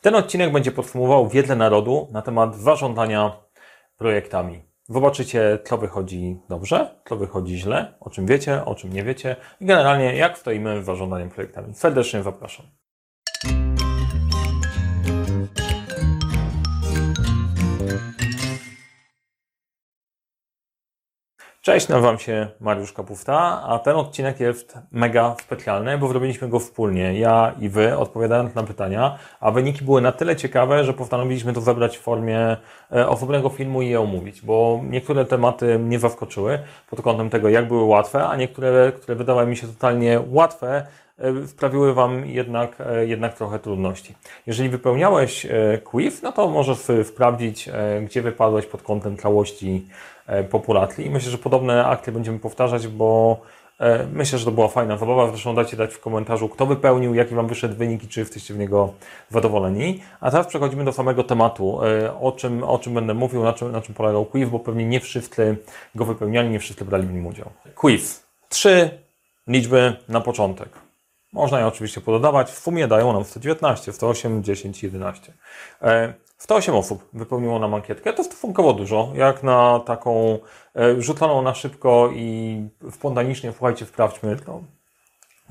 Ten odcinek będzie podsumował wiedzę narodu na temat zarządzania projektami. Zobaczycie, co wychodzi dobrze, co wychodzi źle, o czym wiecie, o czym nie wiecie i generalnie jak stoimy w zarządzaniu projektami. Serdecznie zapraszam. Cześć, nazywam się Mariusz Kapufta, a ten odcinek jest mega specjalny, bo zrobiliśmy go wspólnie, ja i Wy, odpowiadając na pytania, a wyniki były na tyle ciekawe, że postanowiliśmy to zebrać w formie e, osobnego filmu i je omówić, bo niektóre tematy mnie zaskoczyły pod kątem tego, jak były łatwe, a niektóre, które wydawały mi się totalnie łatwe, e, sprawiły Wam jednak, e, jednak trochę trudności. Jeżeli wypełniałeś quiz, no to możesz sprawdzić, gdzie wypadłeś pod kątem całości E, populacji. I myślę, że podobne akcje będziemy powtarzać, bo e, myślę, że to była fajna zabawa. Zresztą dajcie dać w komentarzu, kto wypełnił, jaki Wam wyszedł wynik i czy jesteście w niego zadowoleni. A teraz przechodzimy do samego tematu, e, o czym, o czym będę mówił, na czym, na czym polegał quiz, bo pewnie nie wszyscy go wypełniali, nie wszyscy brali w nim udział. Quiz. Trzy liczby na początek. Można je oczywiście pododawać. W sumie dają nam 119, 108, 10, 11. 108 osób wypełniło nam ankietkę. To stosunkowo dużo, jak na taką e, rzuconą na szybko i spontanicznie, słuchajcie, sprawdźmy, to,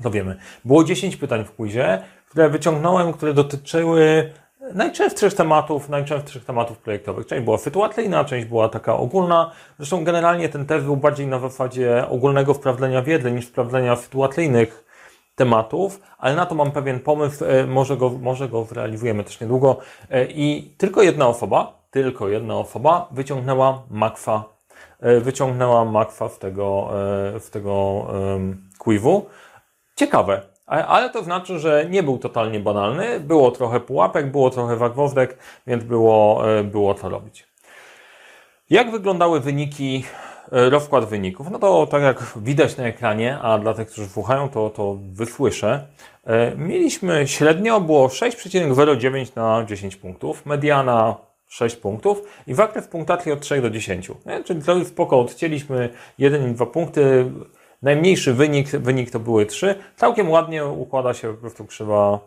to wiemy. Było 10 pytań w quizie, które wyciągnąłem, które dotyczyły najczęstszych tematów, najczęstszych tematów projektowych. Część była sytuacyjna, część była taka ogólna. Zresztą generalnie ten test był bardziej na zasadzie ogólnego sprawdzenia wiedzy niż sprawdzenia sytuacyjnych tematów, ale na to mam pewien pomysł, e, może go, może go zrealizujemy też niedługo. E, I tylko jedna osoba, tylko jedna osoba wyciągnęła makwa, e, wyciągnęła makwa w tego, w tego quizu. Ciekawe, ale to znaczy, że nie był totalnie banalny, było trochę pułapek, było trochę wagwozdek, więc było, było co robić. Jak wyglądały wyniki rozkład wyników. No to tak jak widać na ekranie, a dla tych, którzy słuchają, to, to wysłyszę. E, mieliśmy średnio było 6,09 na 10 punktów, mediana 6 punktów i zakres punktacji od 3 do 10. Nie? Czyli to spoko, odcięliśmy 1 i 2 punkty. Najmniejszy wynik, wynik to były 3. Całkiem ładnie układa się po prostu krzywa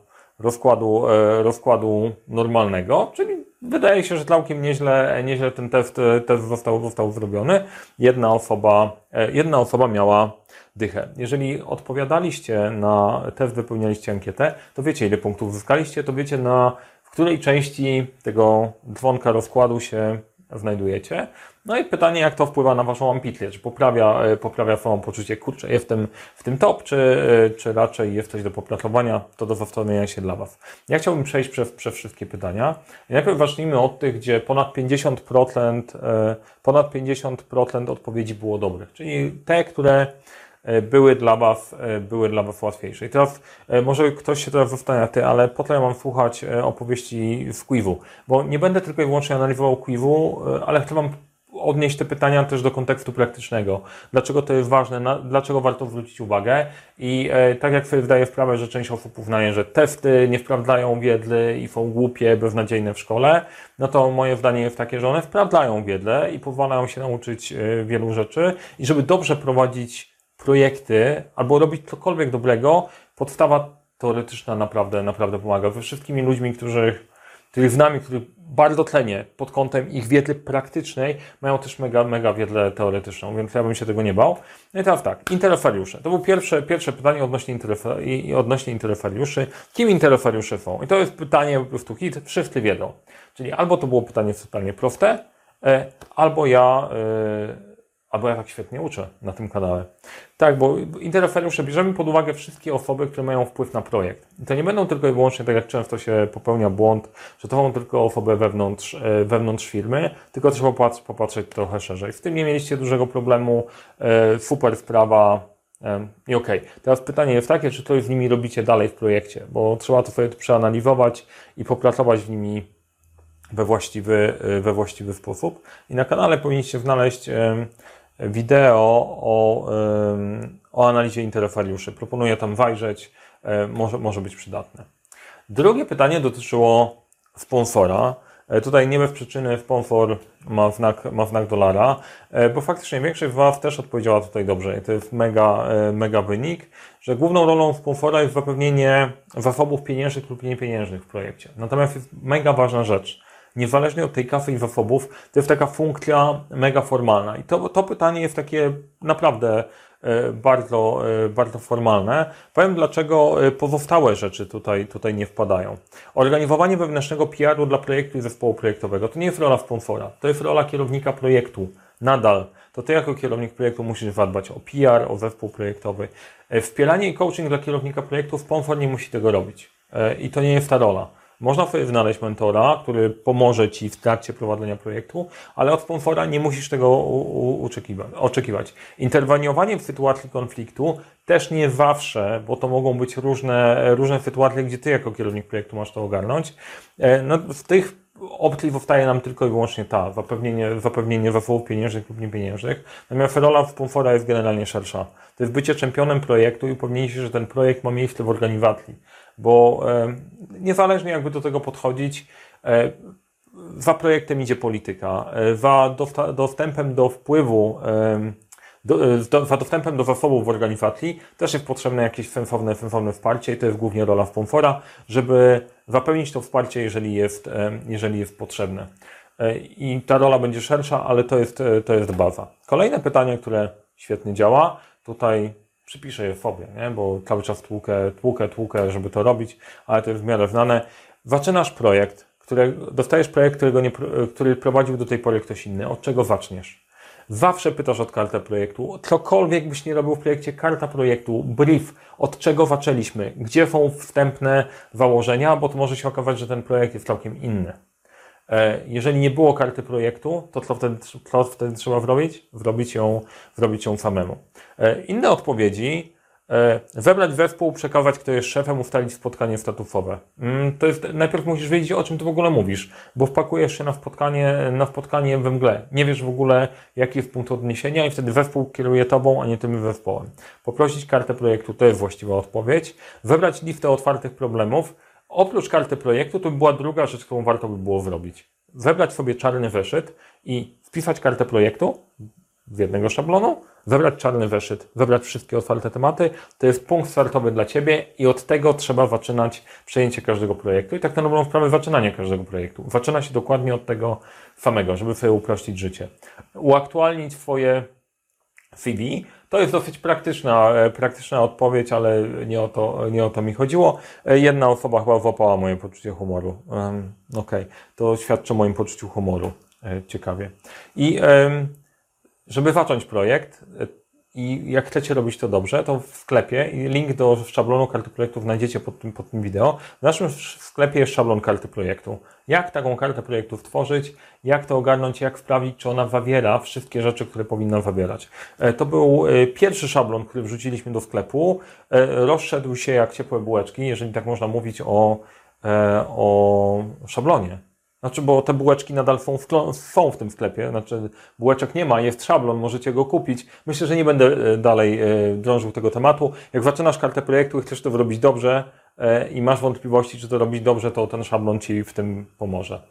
rozkładu, e, rozkładu normalnego, czyli wydaje się, że całkiem nieźle, nieźle ten test, test został, został zrobiony. Jedna osoba, e, jedna osoba miała dychę. Jeżeli odpowiadaliście na test, wypełnialiście ankietę, to wiecie, ile punktów uzyskaliście, to wiecie, na w której części tego dzwonka rozkładu się znajdujecie. No i pytanie, jak to wpływa na Waszą ambicję? Czy poprawia, e, poprawia Wam poczucie, kurczę, jest w tym, w tym top, czy, e, czy raczej jest coś do popracowania, to do zastanowienia się dla Was. Ja chciałbym przejść przez, przez wszystkie pytania. Najpierw zacznijmy od tych, gdzie ponad 50%, e, ponad 50% odpowiedzi było dobrych, czyli te, które były dla Was, były dla Was łatwiejsze. I teraz może ktoś się teraz zastanawia, ty, ale po co ja mam słuchać opowieści z quizu? Bo nie będę tylko i wyłącznie analizował quizu, ale chcę Wam odnieść te pytania też do kontekstu praktycznego. Dlaczego to jest ważne, na, dlaczego warto zwrócić uwagę i e, tak jak sobie wydaje sprawę, że część osób uznaje, że testy nie sprawdzają wiedzy i są głupie, beznadziejne w szkole, no to moje zdanie jest takie, że one sprawdzają wiedzę i pozwalają się nauczyć e, wielu rzeczy i żeby dobrze prowadzić projekty albo robić cokolwiek dobrego, podstawa teoretyczna naprawdę, naprawdę pomaga. Ze wszystkimi ludźmi, których z nami, którzy bardzo tlenie pod kątem ich wiedzy praktycznej, mają też mega, mega wiedzę teoretyczną, więc ja bym się tego nie bał. No i teraz tak, interferiusze. To było pierwsze, pierwsze pytanie odnośnie, interfer i odnośnie interferiuszy. Kim interferiusze są? I to jest pytanie po prostu hit, wszyscy wiedzą. Czyli albo to było pytanie totalnie proste, e, albo ja e, Albo ja tak świetnie uczę na tym kanale. Tak, bo interferiusze bierzemy pod uwagę wszystkie osoby, które mają wpływ na projekt. I to nie będą tylko i wyłącznie, tak jak często się popełnia błąd, że to są tylko osoby wewnątrz, e, wewnątrz firmy, tylko trzeba popatrzeć, trochę szerzej. W tym nie mieliście dużego problemu, e, super sprawa, e, i okej. Okay. Teraz pytanie jest takie, czy to z nimi robicie dalej w projekcie, bo trzeba to sobie przeanalizować i popracować w nimi we właściwy, we właściwy sposób. I na kanale powinniście znaleźć wideo o, o analizie interferiuszy. Proponuję tam wajrzeć, może, może być przydatne. Drugie pytanie dotyczyło sponsora. E, tutaj nie bez przyczyny Sponsor ma znak, ma znak dolara, e, bo faktycznie większość WAF też odpowiedziała tutaj dobrze i to jest mega, e, mega wynik, że główną rolą sponsora jest zapewnienie zasobów pieniężnych lub niepieniężnych w projekcie. Natomiast jest mega ważna rzecz. Niezależnie od tej kasy i zasobów, to jest taka funkcja mega formalna. I to, to pytanie jest takie naprawdę E, bardzo, e, bardzo formalne. Powiem, dlaczego e, pozostałe rzeczy tutaj, tutaj nie wpadają. Organizowanie wewnętrznego PR-u dla projektu i zespołu projektowego to nie jest rola sponsora, to jest rola kierownika projektu. Nadal to ty jako kierownik projektu musisz zadbać o PR, o zespół projektowy. Wspieranie i coaching dla kierownika projektu, sponsor nie musi tego robić. I to nie jest ta rola. Można sobie znaleźć mentora, który pomoże Ci w trakcie prowadzenia projektu, ale od sponsora nie musisz tego oczekiwać. Interweniowanie w sytuacji konfliktu też nie zawsze, bo to mogą być różne, różne sytuacje, gdzie Ty jako kierownik projektu masz to ogarnąć. E, no, z tych zostaje nam tylko i wyłącznie ta, zapewnienie, zapewnienie zasobów pieniężnych lub niepieniężnych. Natomiast rola sponsora jest generalnie szersza. To jest bycie czempionem projektu i upewnienie się, że ten projekt ma miejsce w organizacji bo e, niezależnie jakby do tego podchodzić, e, za projektem idzie polityka, e, za dostępem do wpływu, do, za dostępem do zasobów w organizacji też jest potrzebne jakieś sensowne, sensowne wsparcie i to jest głównie rola sponsora, żeby zapełnić to wsparcie, jeżeli jest, jeżeli jest potrzebne. I ta rola będzie szersza, ale to jest, to jest baza. Kolejne pytanie, które świetnie działa, tutaj przypiszę je sobie, nie? bo cały czas tłukę, tłukę, tłukę, żeby to robić, ale to jest w miarę znane. Zaczynasz projekt, który, dostajesz projekt, którego nie, który prowadził do tej pory ktoś inny. Od czego zaczniesz? Zawsze pytasz od kartę projektu. Cokolwiek byś nie robił w projekcie, karta projektu, brief, od czego zaczęliśmy, gdzie są wstępne założenia, bo to może się okazać, że ten projekt jest całkiem inny. E, jeżeli nie było karty projektu, to co wtedy, co wtedy trzeba zrobić? Zrobić ją, zrobić ją samemu. E, inne odpowiedzi, e, Webrać zespół, przekazać, kto jest szefem, ustalić spotkanie statusowe. Mm, to jest, najpierw musisz wiedzieć, o czym ty w ogóle mówisz, bo wpakujesz się na spotkanie, na spotkanie we mgle. Nie wiesz w ogóle, jaki jest punkt odniesienia i wtedy zespół kieruje tobą, a nie tym zespołem. Poprosić kartę projektu, to jest właściwa odpowiedź. Wybrać listę otwartych problemów, Oprócz karty projektu, to była druga rzecz, którą warto by było zrobić. Wybrać sobie czarny weszyt i wpisać kartę projektu z jednego szablonu, wybrać czarny weszyt, wybrać wszystkie otwarte tematy. To jest punkt startowy dla Ciebie i od tego trzeba zaczynać przejęcie każdego projektu. I tak na dobrą sprawę zaczynanie każdego projektu. Zaczyna się dokładnie od tego samego, żeby sobie uprościć życie. Uaktualnić swoje CV, to jest dosyć praktyczna, e, praktyczna odpowiedź, ale nie o, to, nie o to mi chodziło. E, jedna osoba chyba włapała moje poczucie humoru. Um, Okej, okay. to świadczy o moim poczuciu humoru. E, ciekawie. I żeby zacząć projekt, i jak chcecie robić to dobrze, to w sklepie i link do szablonu karty projektu znajdziecie pod tym, pod tym wideo. W naszym sklepie jest szablon karty projektu. Jak taką kartę projektu stworzyć, jak to ogarnąć, jak sprawdzić, czy ona zawiera wszystkie rzeczy, które powinna zawierać. E, to był e, pierwszy szablon, który wrzuciliśmy do sklepu. E, rozszedł się jak ciepłe bułeczki, jeżeli tak można mówić o, o szablonie. Znaczy, bo te bułeczki nadal są w, są w tym sklepie, znaczy bułeczek nie ma, jest szablon, możecie go kupić. Myślę, że nie będę e, dalej e, drążył tego tematu. Jak zaczynasz kartę projektu i chcesz to zrobić dobrze e, i masz wątpliwości, czy to robić dobrze, to ten szablon Ci w tym pomoże.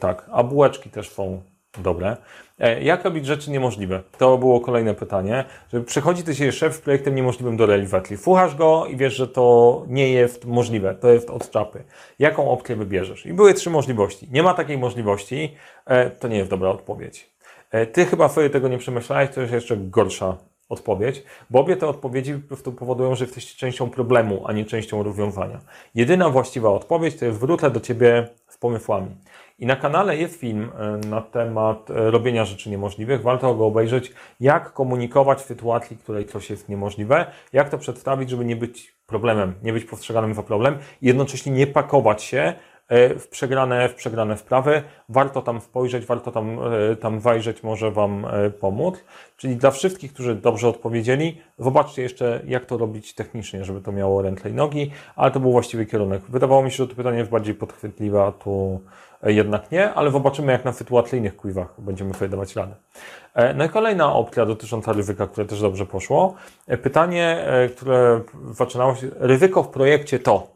Tak, a bułeczki też są dobre. E, jak robić rzeczy niemożliwe? To było kolejne pytanie. Że przychodzi do Ciebie szef z projektem niemożliwym do realizacji. Słuchasz go i wiesz, że to nie jest możliwe. To jest od czapy. Jaką opcję wybierzesz? I były trzy możliwości. Nie ma takiej możliwości. E, to nie jest dobra odpowiedź. E, ty chyba sobie tego nie przemyślałeś, to jest jeszcze gorsza odpowiedź, bo obie te odpowiedzi powodują, że jesteście częścią problemu, a nie częścią rozwiązania. Jedyna właściwa odpowiedź to jest wrócę do Ciebie z pomysłami. I na kanale jest film e, na temat e, robienia rzeczy niemożliwych. Warto go obejrzeć, jak komunikować w sytuacji, w której coś jest niemożliwe, jak to przedstawić, żeby nie być problemem, nie być postrzeganym za problem? I jednocześnie nie pakować się w przegrane, w przegrane sprawy. Warto tam spojrzeć, warto tam, tam wajrzeć, może Wam pomóc. Czyli dla wszystkich, którzy dobrze odpowiedzieli, zobaczcie jeszcze, jak to robić technicznie, żeby to miało ręce i nogi, ale to był właściwy kierunek. Wydawało mi się, że to pytanie jest bardziej podchwytliwe, a tu E, jednak nie, ale zobaczymy jak na sytuacyjnych quizzach będziemy sobie dawać radę. E, no i kolejna opcja dotycząca ryzyka, które też dobrze poszło. E, pytanie, które zaczynało się, ryzyko w projekcie to.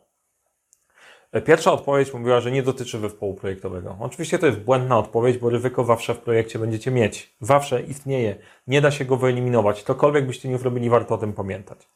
Pierwsza odpowiedź mówiła, że nie dotyczy zespołu projektowego. Oczywiście to jest błędna odpowiedź, bo ryzyko zawsze w projekcie będziecie mieć. Zawsze istnieje. Nie da się go wyeliminować. Cokolwiek byście nie zrobili, warto o tym pamiętać.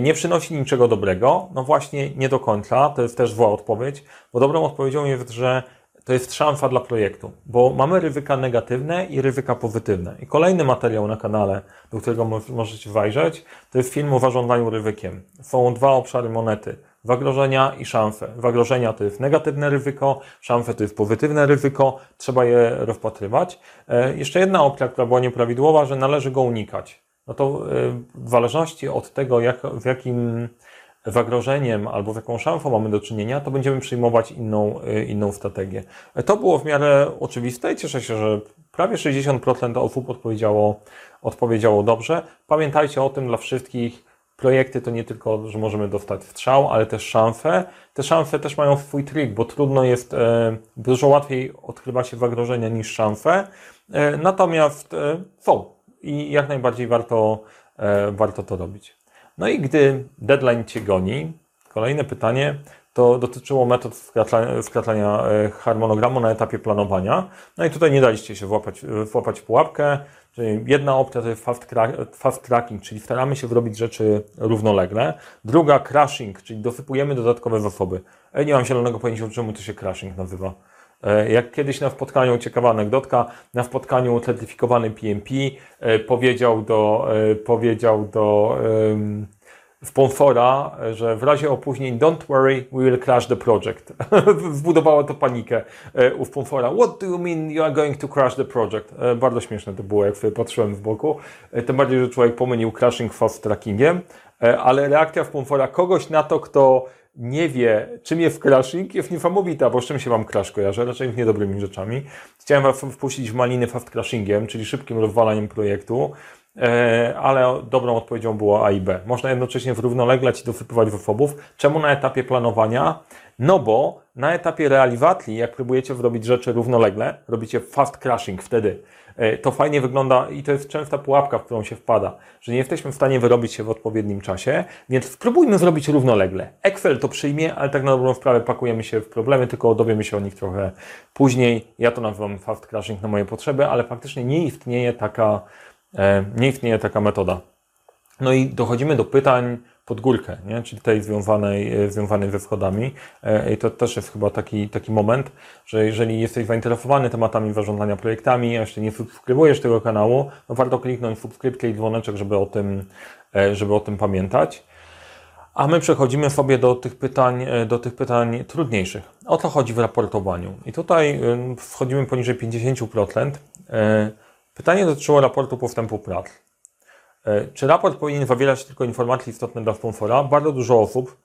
Nie przynosi niczego dobrego. No właśnie, nie do końca. To jest też zła odpowiedź, bo dobrą odpowiedzią jest, że to jest szansa dla projektu, bo mamy ryzyka negatywne i ryzyka pozytywne. I kolejny materiał na kanale, do którego możecie wejrzeć, to jest film o zarządzaniu ryzykiem. Są dwa obszary monety zagrożenia i szanse. Zagrożenia to jest negatywne ryzyko, szanse to jest pozytywne ryzyko, trzeba je rozpatrywać. E, jeszcze jedna opcja, która była nieprawidłowa, że należy go unikać. No to e, w zależności od tego, jak, w jakim zagrożeniem albo z jaką szansą mamy do czynienia, to będziemy przyjmować inną, e, inną strategię. To było w miarę oczywiste i cieszę się, że prawie 60% osób odpowiedziało, odpowiedziało dobrze. Pamiętajcie o tym dla wszystkich, projekty to nie tylko, że możemy dostać strzał, ale też szanse. Te szanse też mają swój trik, bo trudno jest, e, dużo łatwiej odkrywa się zagrożenia niż szanse. E, natomiast e, są i jak najbardziej warto, warto to robić. No i gdy deadline Cię goni, kolejne pytanie to dotyczyło metod wkraczania harmonogramu na etapie planowania. No i tutaj nie daliście się włapać, włapać pułapkę. Czyli jedna opcja to jest fast, tracking, czyli staramy się zrobić rzeczy równolegle. Druga crashing, czyli dosypujemy dodatkowe zasoby. Ja nie mam zielonego pojęcia, czemu to się crashing nazywa. E, jak kiedyś na spotkaniu, ciekawa anegdotka, na spotkaniu certyfikowany PMP e, powiedział do, e, powiedział do sponsora, że w razie opóźnień don't worry, we will crash the project. Wbudowało to panikę e, u sponsora. What do you mean you are going to crash the project? E, bardzo śmieszne to było, jak sobie patrzyłem w boku. E, tym bardziej, że człowiek pomylił crashing fast trackingiem, ale reakcja sponsora kogoś na to, kto nie wie, czym jest crashing, jest niesamowita, bo z czym się Wam crash kojarzy? Raczej z niedobrymi rzeczami. Chciałem Was wpuścić w maliny fast crashingiem, czyli szybkim rozwalaniem projektu. E, ale dobrą odpowiedzią było A i B. Można jednocześnie równolegle ci dosypywać wyfobów. Czemu na etapie planowania? No bo na etapie realizacji, jak próbujecie zrobić rzeczy równolegle, robicie fast crashing wtedy. E, to fajnie wygląda i to jest częsta pułapka, w którą się wpada, że nie jesteśmy w stanie wyrobić się w odpowiednim czasie, więc spróbujmy zrobić równolegle. Excel to przyjmie, ale tak na dobrą sprawę pakujemy się w problemy, tylko dowiemy się o nich trochę później. Ja to nazywam fast crashing na moje potrzeby, ale faktycznie nie istnieje taka nie istnieje taka metoda. No i dochodzimy do pytań pod górkę, nie? czyli tej związanej, e, związanej ze wschodami. E, I to też jest chyba taki, taki moment, że jeżeli jesteś zainteresowany tematami zarządzania projektami, a jeszcze nie subskrybujesz tego kanału, to warto kliknąć subskrypcję i dzwoneczek, żeby o tym, żeby o tym pamiętać. A my przechodzimy sobie do tych pytań, do tych pytań trudniejszych. O co chodzi w raportowaniu? I tutaj wchodzimy poniżej 50%. Pytanie dotyczyło raportu postępu prac. E, czy raport powinien zawierać tylko informacje istotne dla sponsora? Bardzo dużo osób,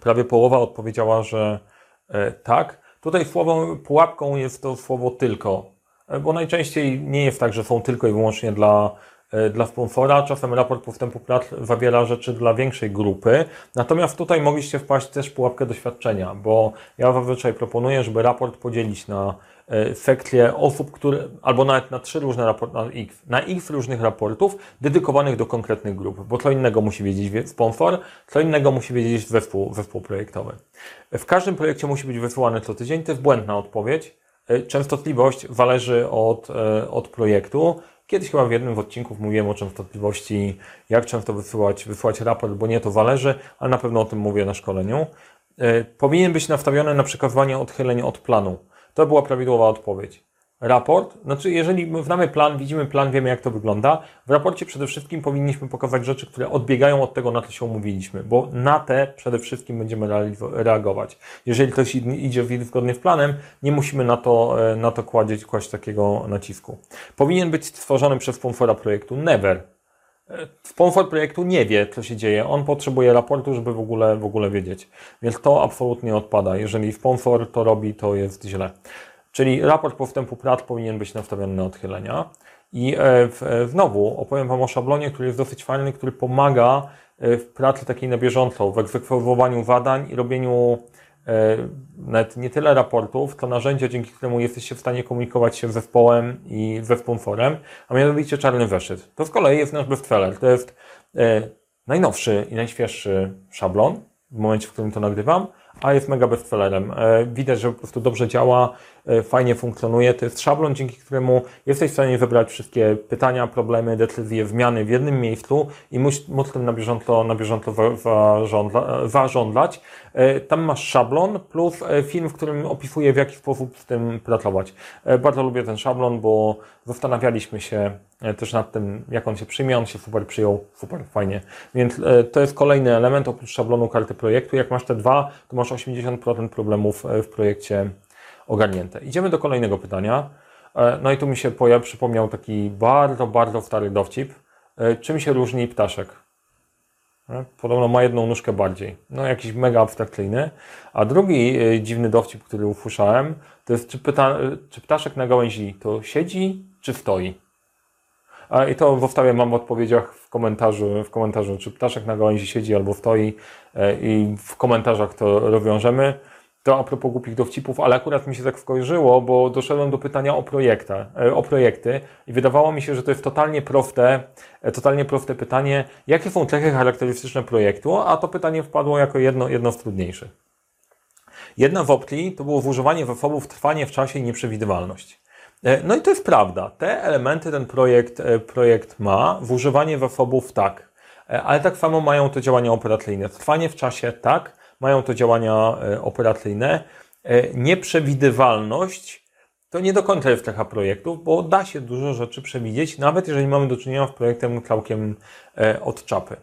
prawie połowa odpowiedziała, że e, tak. Tutaj słową pułapką jest to słowo tylko, e, bo najczęściej nie jest tak, że są tylko i wyłącznie dla, dla sponsora. Czasem raport postępu prac zawiera rzeczy dla większej grupy. Natomiast tutaj mogliście wpaść też w pułapkę doświadczenia, bo ja zazwyczaj proponuję, żeby raport podzielić na E, sekcję osób, które, albo nawet na trzy różne raporty, na X, na X różnych raportów dedykowanych do konkretnych grup, bo co innego musi wiedzieć sponsor, co innego musi wiedzieć zespół, zespół projektowy. W każdym projekcie musi być wysyłany co tydzień, to jest błędna odpowiedź. E, częstotliwość zależy od, e, od projektu. Kiedyś chyba w jednym z odcinków mówiłem o częstotliwości, jak często wysyłać, wysyłać raport, bo nie to zależy, ale na pewno o tym mówię na szkoleniu. Powinien być nastawiony na przekazywanie odchyleń od planu. To była prawidłowa odpowiedź. Raport, znaczy jeżeli znamy plan, widzimy plan, wiemy jak to wygląda, w raporcie przede wszystkim powinniśmy pokazać rzeczy, które odbiegają od tego, na co się umówiliśmy, bo na te przede wszystkim będziemy reagować. Jeżeli coś idzie zgodnie z planem, nie musimy na to, e, na to kładzieć, kłaść takiego nacisku. Powinien być stworzony przez sponsora projektu Never. E, sponsor projektu nie wie, co się dzieje. On potrzebuje raportu, żeby w ogóle, w ogóle wiedzieć. Więc to absolutnie odpada. Jeżeli sponsor to robi, to jest źle. Czyli raport postępu prac powinien być nastawiony na odchylenia. I e, e, znowu opowiem Wam o szablonie, który jest dosyć fajny, który pomaga w pracy takiej na bieżąco, w egzekwowaniu zadań i robieniu E, nawet nie tyle raportów, to narzędzia, dzięki któremu jesteście w stanie komunikować się z zespołem i ze sponsorem, a mianowicie czarny zeszyt. To z kolei jest nasz bestseller. To jest e, najnowszy i najświeższy szablon w momencie, w którym to nagrywam, a jest mega bestsellerem. E, widać, że po prostu dobrze działa, e, fajnie funkcjonuje. To jest szablon, dzięki któremu jesteś w stanie wybrać wszystkie pytania, problemy, decyzje, zmiany w jednym miejscu i móc, móc tym na bieżąco, na bieżąco warządlać. E, tam masz szablon plus film, w którym opisuje w jaki sposób z tym pracować. Bardzo lubię ten szablon, bo zastanawialiśmy się też nad tym, jak on się przyjmie. On się super przyjął, super fajnie. Więc to jest kolejny element oprócz szablonu karty projektu. Jak masz te dwa, to masz 80% problemów e, w projekcie ogarnięte. Idziemy do kolejnego pytania. E, no i tu mi się przypomniał taki bardzo, bardzo stary dowcip. E, czym się różni ptaszek? Podobno ma jedną nóżkę bardziej. No jakiś mega abstrakcyjny. A drugi dziwny dowcip, który usłyszałem, to jest czy, pyta, czy ptaszek na gałęzi to siedzi, czy stoi? A I to w wstawie mam w odpowiedziach w komentarzu, w komentarzu, czy ptaszek na gałęzi siedzi albo stoi e, i w komentarzach to rozwiążemy. To a propos głupich dowcipów, ale akurat mi się tak skojarzyło, bo doszedłem do pytania o, projekta, e, o projekty i wydawało mi się, że to jest totalnie proste, e, totalnie proste pytanie, jakie są cechy charakterystyczne projektu, a to pytanie wpadło jako jedno, jedno z trudniejszych. Jedna w opcji to było używanie wefobów trwanie w czasie i nieprzewidywalność. E, no i to jest prawda. Te elementy ten projekt, projekt ma, w używanie wefobów tak, ale tak samo mają to działania operacyjne. Trwanie w czasie tak, mają to działania operacyjne. Nieprzewidywalność to nie do końca jest cecha projektów, bo da się dużo rzeczy przewidzieć, nawet jeżeli mamy do czynienia z projektem całkiem od czapy.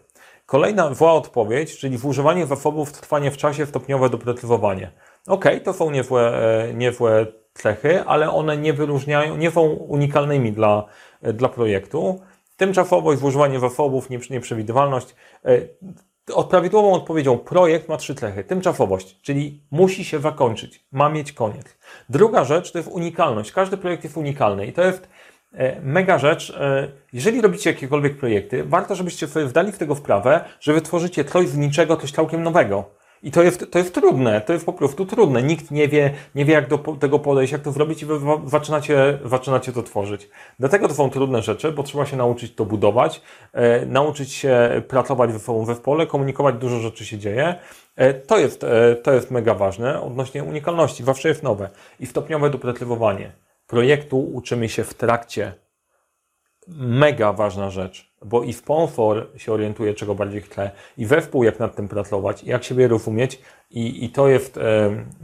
Kolejna zła odpowiedź, czyli w używaniu wefobów trwanie w czasie stopniowe doprecyzowanie. Ok, to są niezłe, niezłe cechy, ale one nie wyróżniają, nie są unikalnymi dla, dla projektu. Tymczasowość, używanie zasobów, nieprzewidywalność. E, prawidłową odpowiedzią projekt ma trzy cechy. Tymczasowość, czyli musi się zakończyć, ma mieć koniec. Druga rzecz to jest unikalność. Każdy projekt jest unikalny i to jest e, mega rzecz. E, jeżeli robicie jakiekolwiek projekty, warto, żebyście sobie wdali w tego wprawę, że wytworzycie coś z niczego, coś całkiem nowego. I to jest, to jest trudne, to jest po prostu trudne. Nikt nie wie, nie wie jak do tego podejść, jak to zrobić i wy zaczynacie, zaczynacie to tworzyć. Dlatego to są trudne rzeczy, bo trzeba się nauczyć to budować, e, nauczyć się pracować ze sobą we pole, komunikować, dużo rzeczy się dzieje. E, to, jest, e, to jest mega ważne odnośnie unikalności. Zawsze jest nowe. I stopniowe doprecyzowanie projektu uczymy się w trakcie. Mega ważna rzecz bo i sponsor się orientuje, czego bardziej chce, i we wpół jak nad tym pracować, jak siebie rozumieć, i, i to, jest,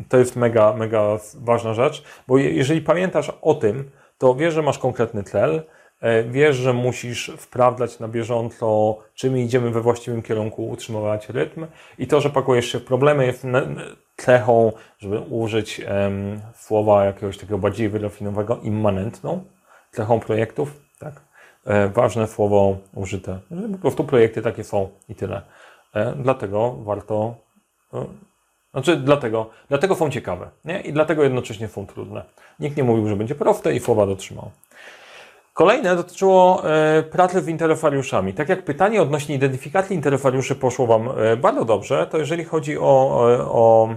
to jest mega, mega ważna rzecz, bo jeżeli pamiętasz o tym, to wiesz, że masz konkretny cel, e, wiesz, że musisz sprawdzać na bieżąco, czy my idziemy we właściwym kierunku, utrzymywać rytm, i to, że pakujesz się w problemy, jest cechą, żeby użyć um, słowa jakiegoś takiego bardziej wyrafinowanego, immanentną cechą projektów, tak? E, ważne słowo użyte. Po prostu projekty takie są i tyle. E, dlatego warto, e, znaczy dlatego, dlatego są ciekawe nie? i dlatego jednocześnie są trudne. Nikt nie mówił, że będzie proste i słowa dotrzymał. Kolejne dotyczyło pracy z interferiuszami. Tak jak pytanie odnośnie identyfikacji interferiuszy poszło Wam bardzo dobrze, to jeżeli chodzi o, o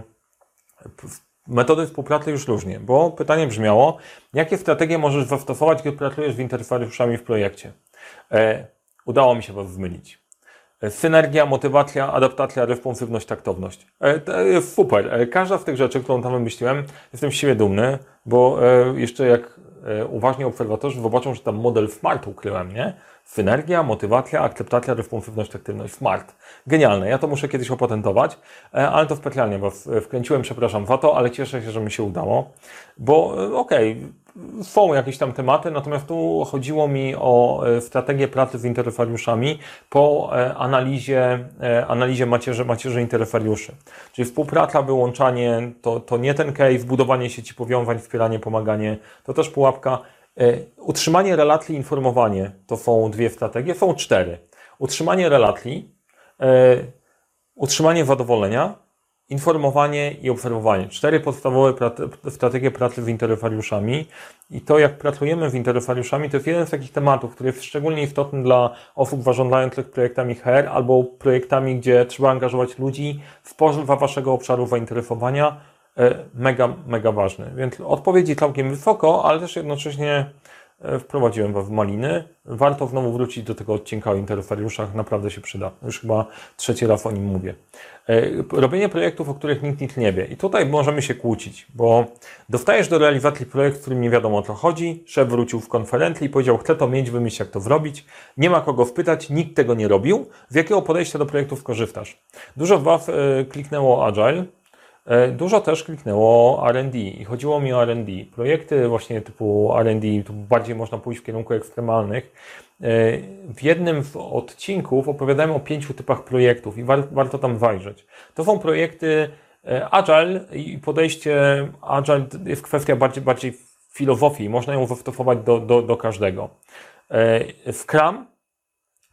metody współpracy już różnie, bo pytanie brzmiało, jakie strategie możesz zastosować, kiedy pracujesz z interferiuszami w projekcie? E, udało mi się Was zmylić. E, synergia, motywacja, adaptacja, responsywność, taktowność. E, to jest super. E, każda z tych rzeczy, którą tam wymyśliłem, jestem z siebie dumny, bo e, jeszcze jak e, uważni obserwatorzy zobaczą, że tam model SMART ukryłem, nie? Synergia, motywacja, akceptacja, responsywność, aktywność. Smart. Genialne. Ja to muszę kiedyś opatentować, e, ale to specjalnie Was wkręciłem, przepraszam za to, ale cieszę się, że mi się udało, bo e, okej, okay, są jakieś tam tematy, natomiast tu chodziło mi o e, strategię pracy z interferiuszami po analizie, analizie macierzy, macierzy interferiuszy. Czyli współpraca, wyłączanie, to, to nie ten case, budowanie sieci powiązań, wspieranie, pomaganie, to też pułapka. E, utrzymanie relacji, informowanie to są dwie strategie, są cztery. Utrzymanie relacji, e, utrzymanie zadowolenia, informowanie i obserwowanie. Cztery podstawowe strategie pracy z interferiuszami i to, jak pracujemy z interferiuszami, to jest jeden z takich tematów, który jest szczególnie istotny dla osób zarządzających projektami HR albo projektami, gdzie trzeba angażować ludzi spoza waszego obszaru zainteresowania, mega, mega ważny. Więc odpowiedzi całkiem wysoko, ale też jednocześnie e, wprowadziłem w maliny. Warto znowu wrócić do tego odcinka o interferiuszach, naprawdę się przyda. Już chyba trzeci raz o nim mówię. E, Robienie projektów, o których nikt nic nie wie. I tutaj możemy się kłócić, bo dostajesz do realizacji projekt, w którym nie wiadomo o co chodzi. Szef wrócił w konferencji i powiedział, chcę to mieć, wymyśl jak to zrobić. Nie ma kogo wpytać, nikt tego nie robił. Z jakiego podejścia do projektów korzystasz? Dużo Was e, kliknęło Agile, E, Dużo też kliknęło R&D i chodziło mi o R&D. Projekty właśnie typu R&D, tu bardziej można pójść w kierunku ekstremalnych. E, W jednym z odcinków opowiadałem o pięciu typach projektów i war, warto tam zajrzeć. To są projekty e, Agile i podejście Agile jest kwestia bardziej, bardziej filozofii. Można ją zastosować do, do, do każdego. E, Scrum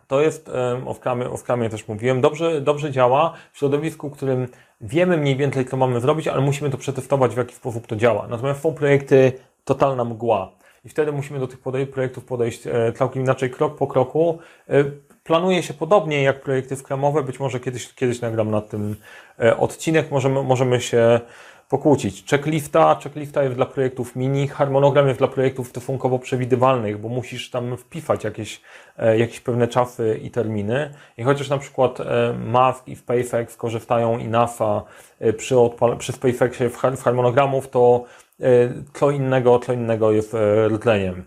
to jest, o Scrumie, o Scrumie też mówiłem, dobrze, dobrze działa w środowisku, w którym wiemy mniej więcej, co mamy zrobić, ale musimy to przetestować, w jaki sposób to działa. Natomiast są projekty totalna mgła. I wtedy musimy do tych projektów podejść e, całkiem inaczej, krok po kroku. E, Planuje się podobnie jak projekty Scrumowe, być może kiedyś, kiedyś nagram na tym e, odcinek, możemy, możemy się pokłócić. Checklista, checklista jest dla projektów mini, harmonogram jest dla projektów stosunkowo przewidywalnych, bo musisz tam wpisać jakieś, e, jakieś pewne czasy i terminy. I chociaż na przykład e, Mask i SpaceX korzystają i NASA e, przy, przy SpaceXie w, har- w harmonogramów, to co innego, co innego jest rdzeniem.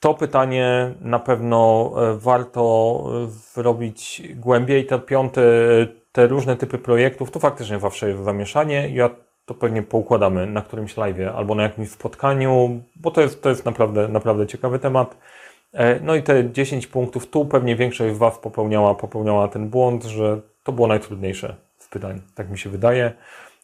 To pytanie na pewno warto zrobić głębiej. Te piąte, te różne typy projektów, to faktycznie zawsze jest zamieszanie. Ja to pewnie poukładamy na którymś live'ie albo na jakimś spotkaniu, bo to jest, to jest naprawdę, naprawdę ciekawy temat. E, No i te 10 punktów, tu pewnie większość z Was popełniała, popełniała ten błąd, że to było najtrudniejsze z pytań, tak mi się wydaje.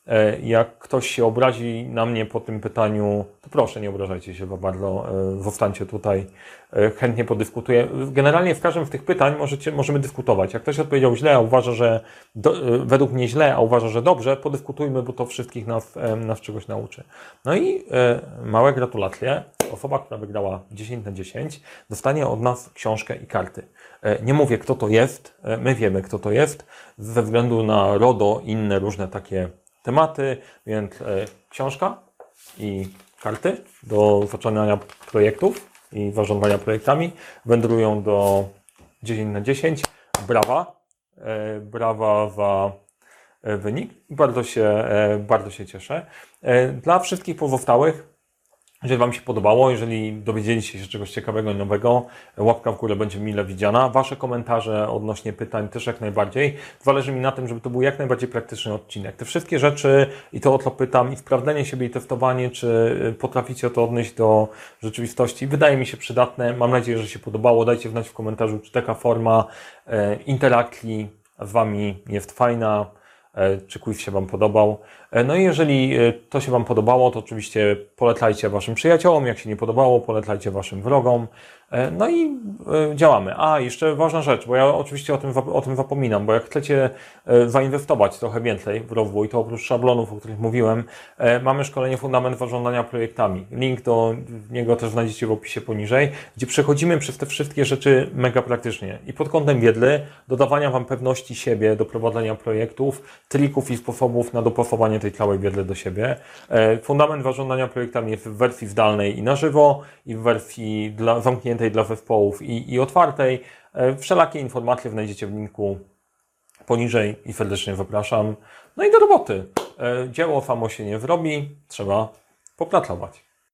E, Jak ktoś się obrazi na mnie po tym pytaniu, to proszę, nie obrażajcie się bardzo, e, zostańcie tutaj, e, chętnie podyskutuję. Generalnie w każdym z tych pytań możecie, możemy dyskutować. Jak ktoś odpowiedział źle, a uważa, że do, e, według mnie źle, a uważa, że dobrze, podyskutujmy, bo to wszystkich nas, e, nas czegoś nauczy. No i e, małe gratulacje. Osoba, która wygrała 10 na 10, dostanie od nas książkę i karty. E, Nie mówię, kto to jest, e, my wiemy, kto to jest, ze względu na RODO i inne różne takie tematy, więc e, książka i karty do zaczynania projektów i zarządzania projektami wędrują do 10 na 10. Brawa, e, brawa za e, wynik. Bardzo się, bardzo się cieszę. Dla wszystkich pozostałych jeżeli Wam się podobało, jeżeli dowiedzieliście się czegoś ciekawego i nowego, łapka w górę będzie mile widziana. Wasze komentarze odnośnie pytań też jak najbardziej. Zależy mi na tym, żeby to był jak najbardziej praktyczny odcinek. Te wszystkie rzeczy i to o co pytam, i sprawdzenie siebie i testowanie, czy potraficie to odnieść do rzeczywistości, wydaje mi się przydatne. Mam nadzieję, że się podobało. Dajcie znać w komentarzu, czy taka forma e, interakcji z Wami jest fajna e, czy quiz się Wam podobał. E, No i jeżeli e, to się Wam podobało, to oczywiście polecajcie Waszym przyjaciołom, jak się nie podobało, polecajcie Waszym wrogom. E, No i działamy. A, jeszcze ważna rzecz, bo ja oczywiście o tym, o tym zapominam, bo jak chcecie zainwestować trochę więcej w rozwój, to oprócz szablonów, o których mówiłem, mamy szkolenie Fundament Zarządzania Projektami. Link do niego też znajdziecie w opisie poniżej, gdzie przechodzimy przez te wszystkie rzeczy mega praktycznie. I pod kątem wiedzy, dodawania Wam pewności siebie do prowadzenia projektów, trików i sposobów na dopasowanie tej całej wiedzy do siebie. E, Fundament zarządzania projektami jest w wersji zdalnej i na żywo, i w wersji dla, zamkniętej dla zespołów i, i otwartej. E, Wszelakie informacje znajdziecie w linku poniżej i serdecznie zapraszam. No i do roboty. E, Dzieło samo się nie zrobi, trzeba popracować.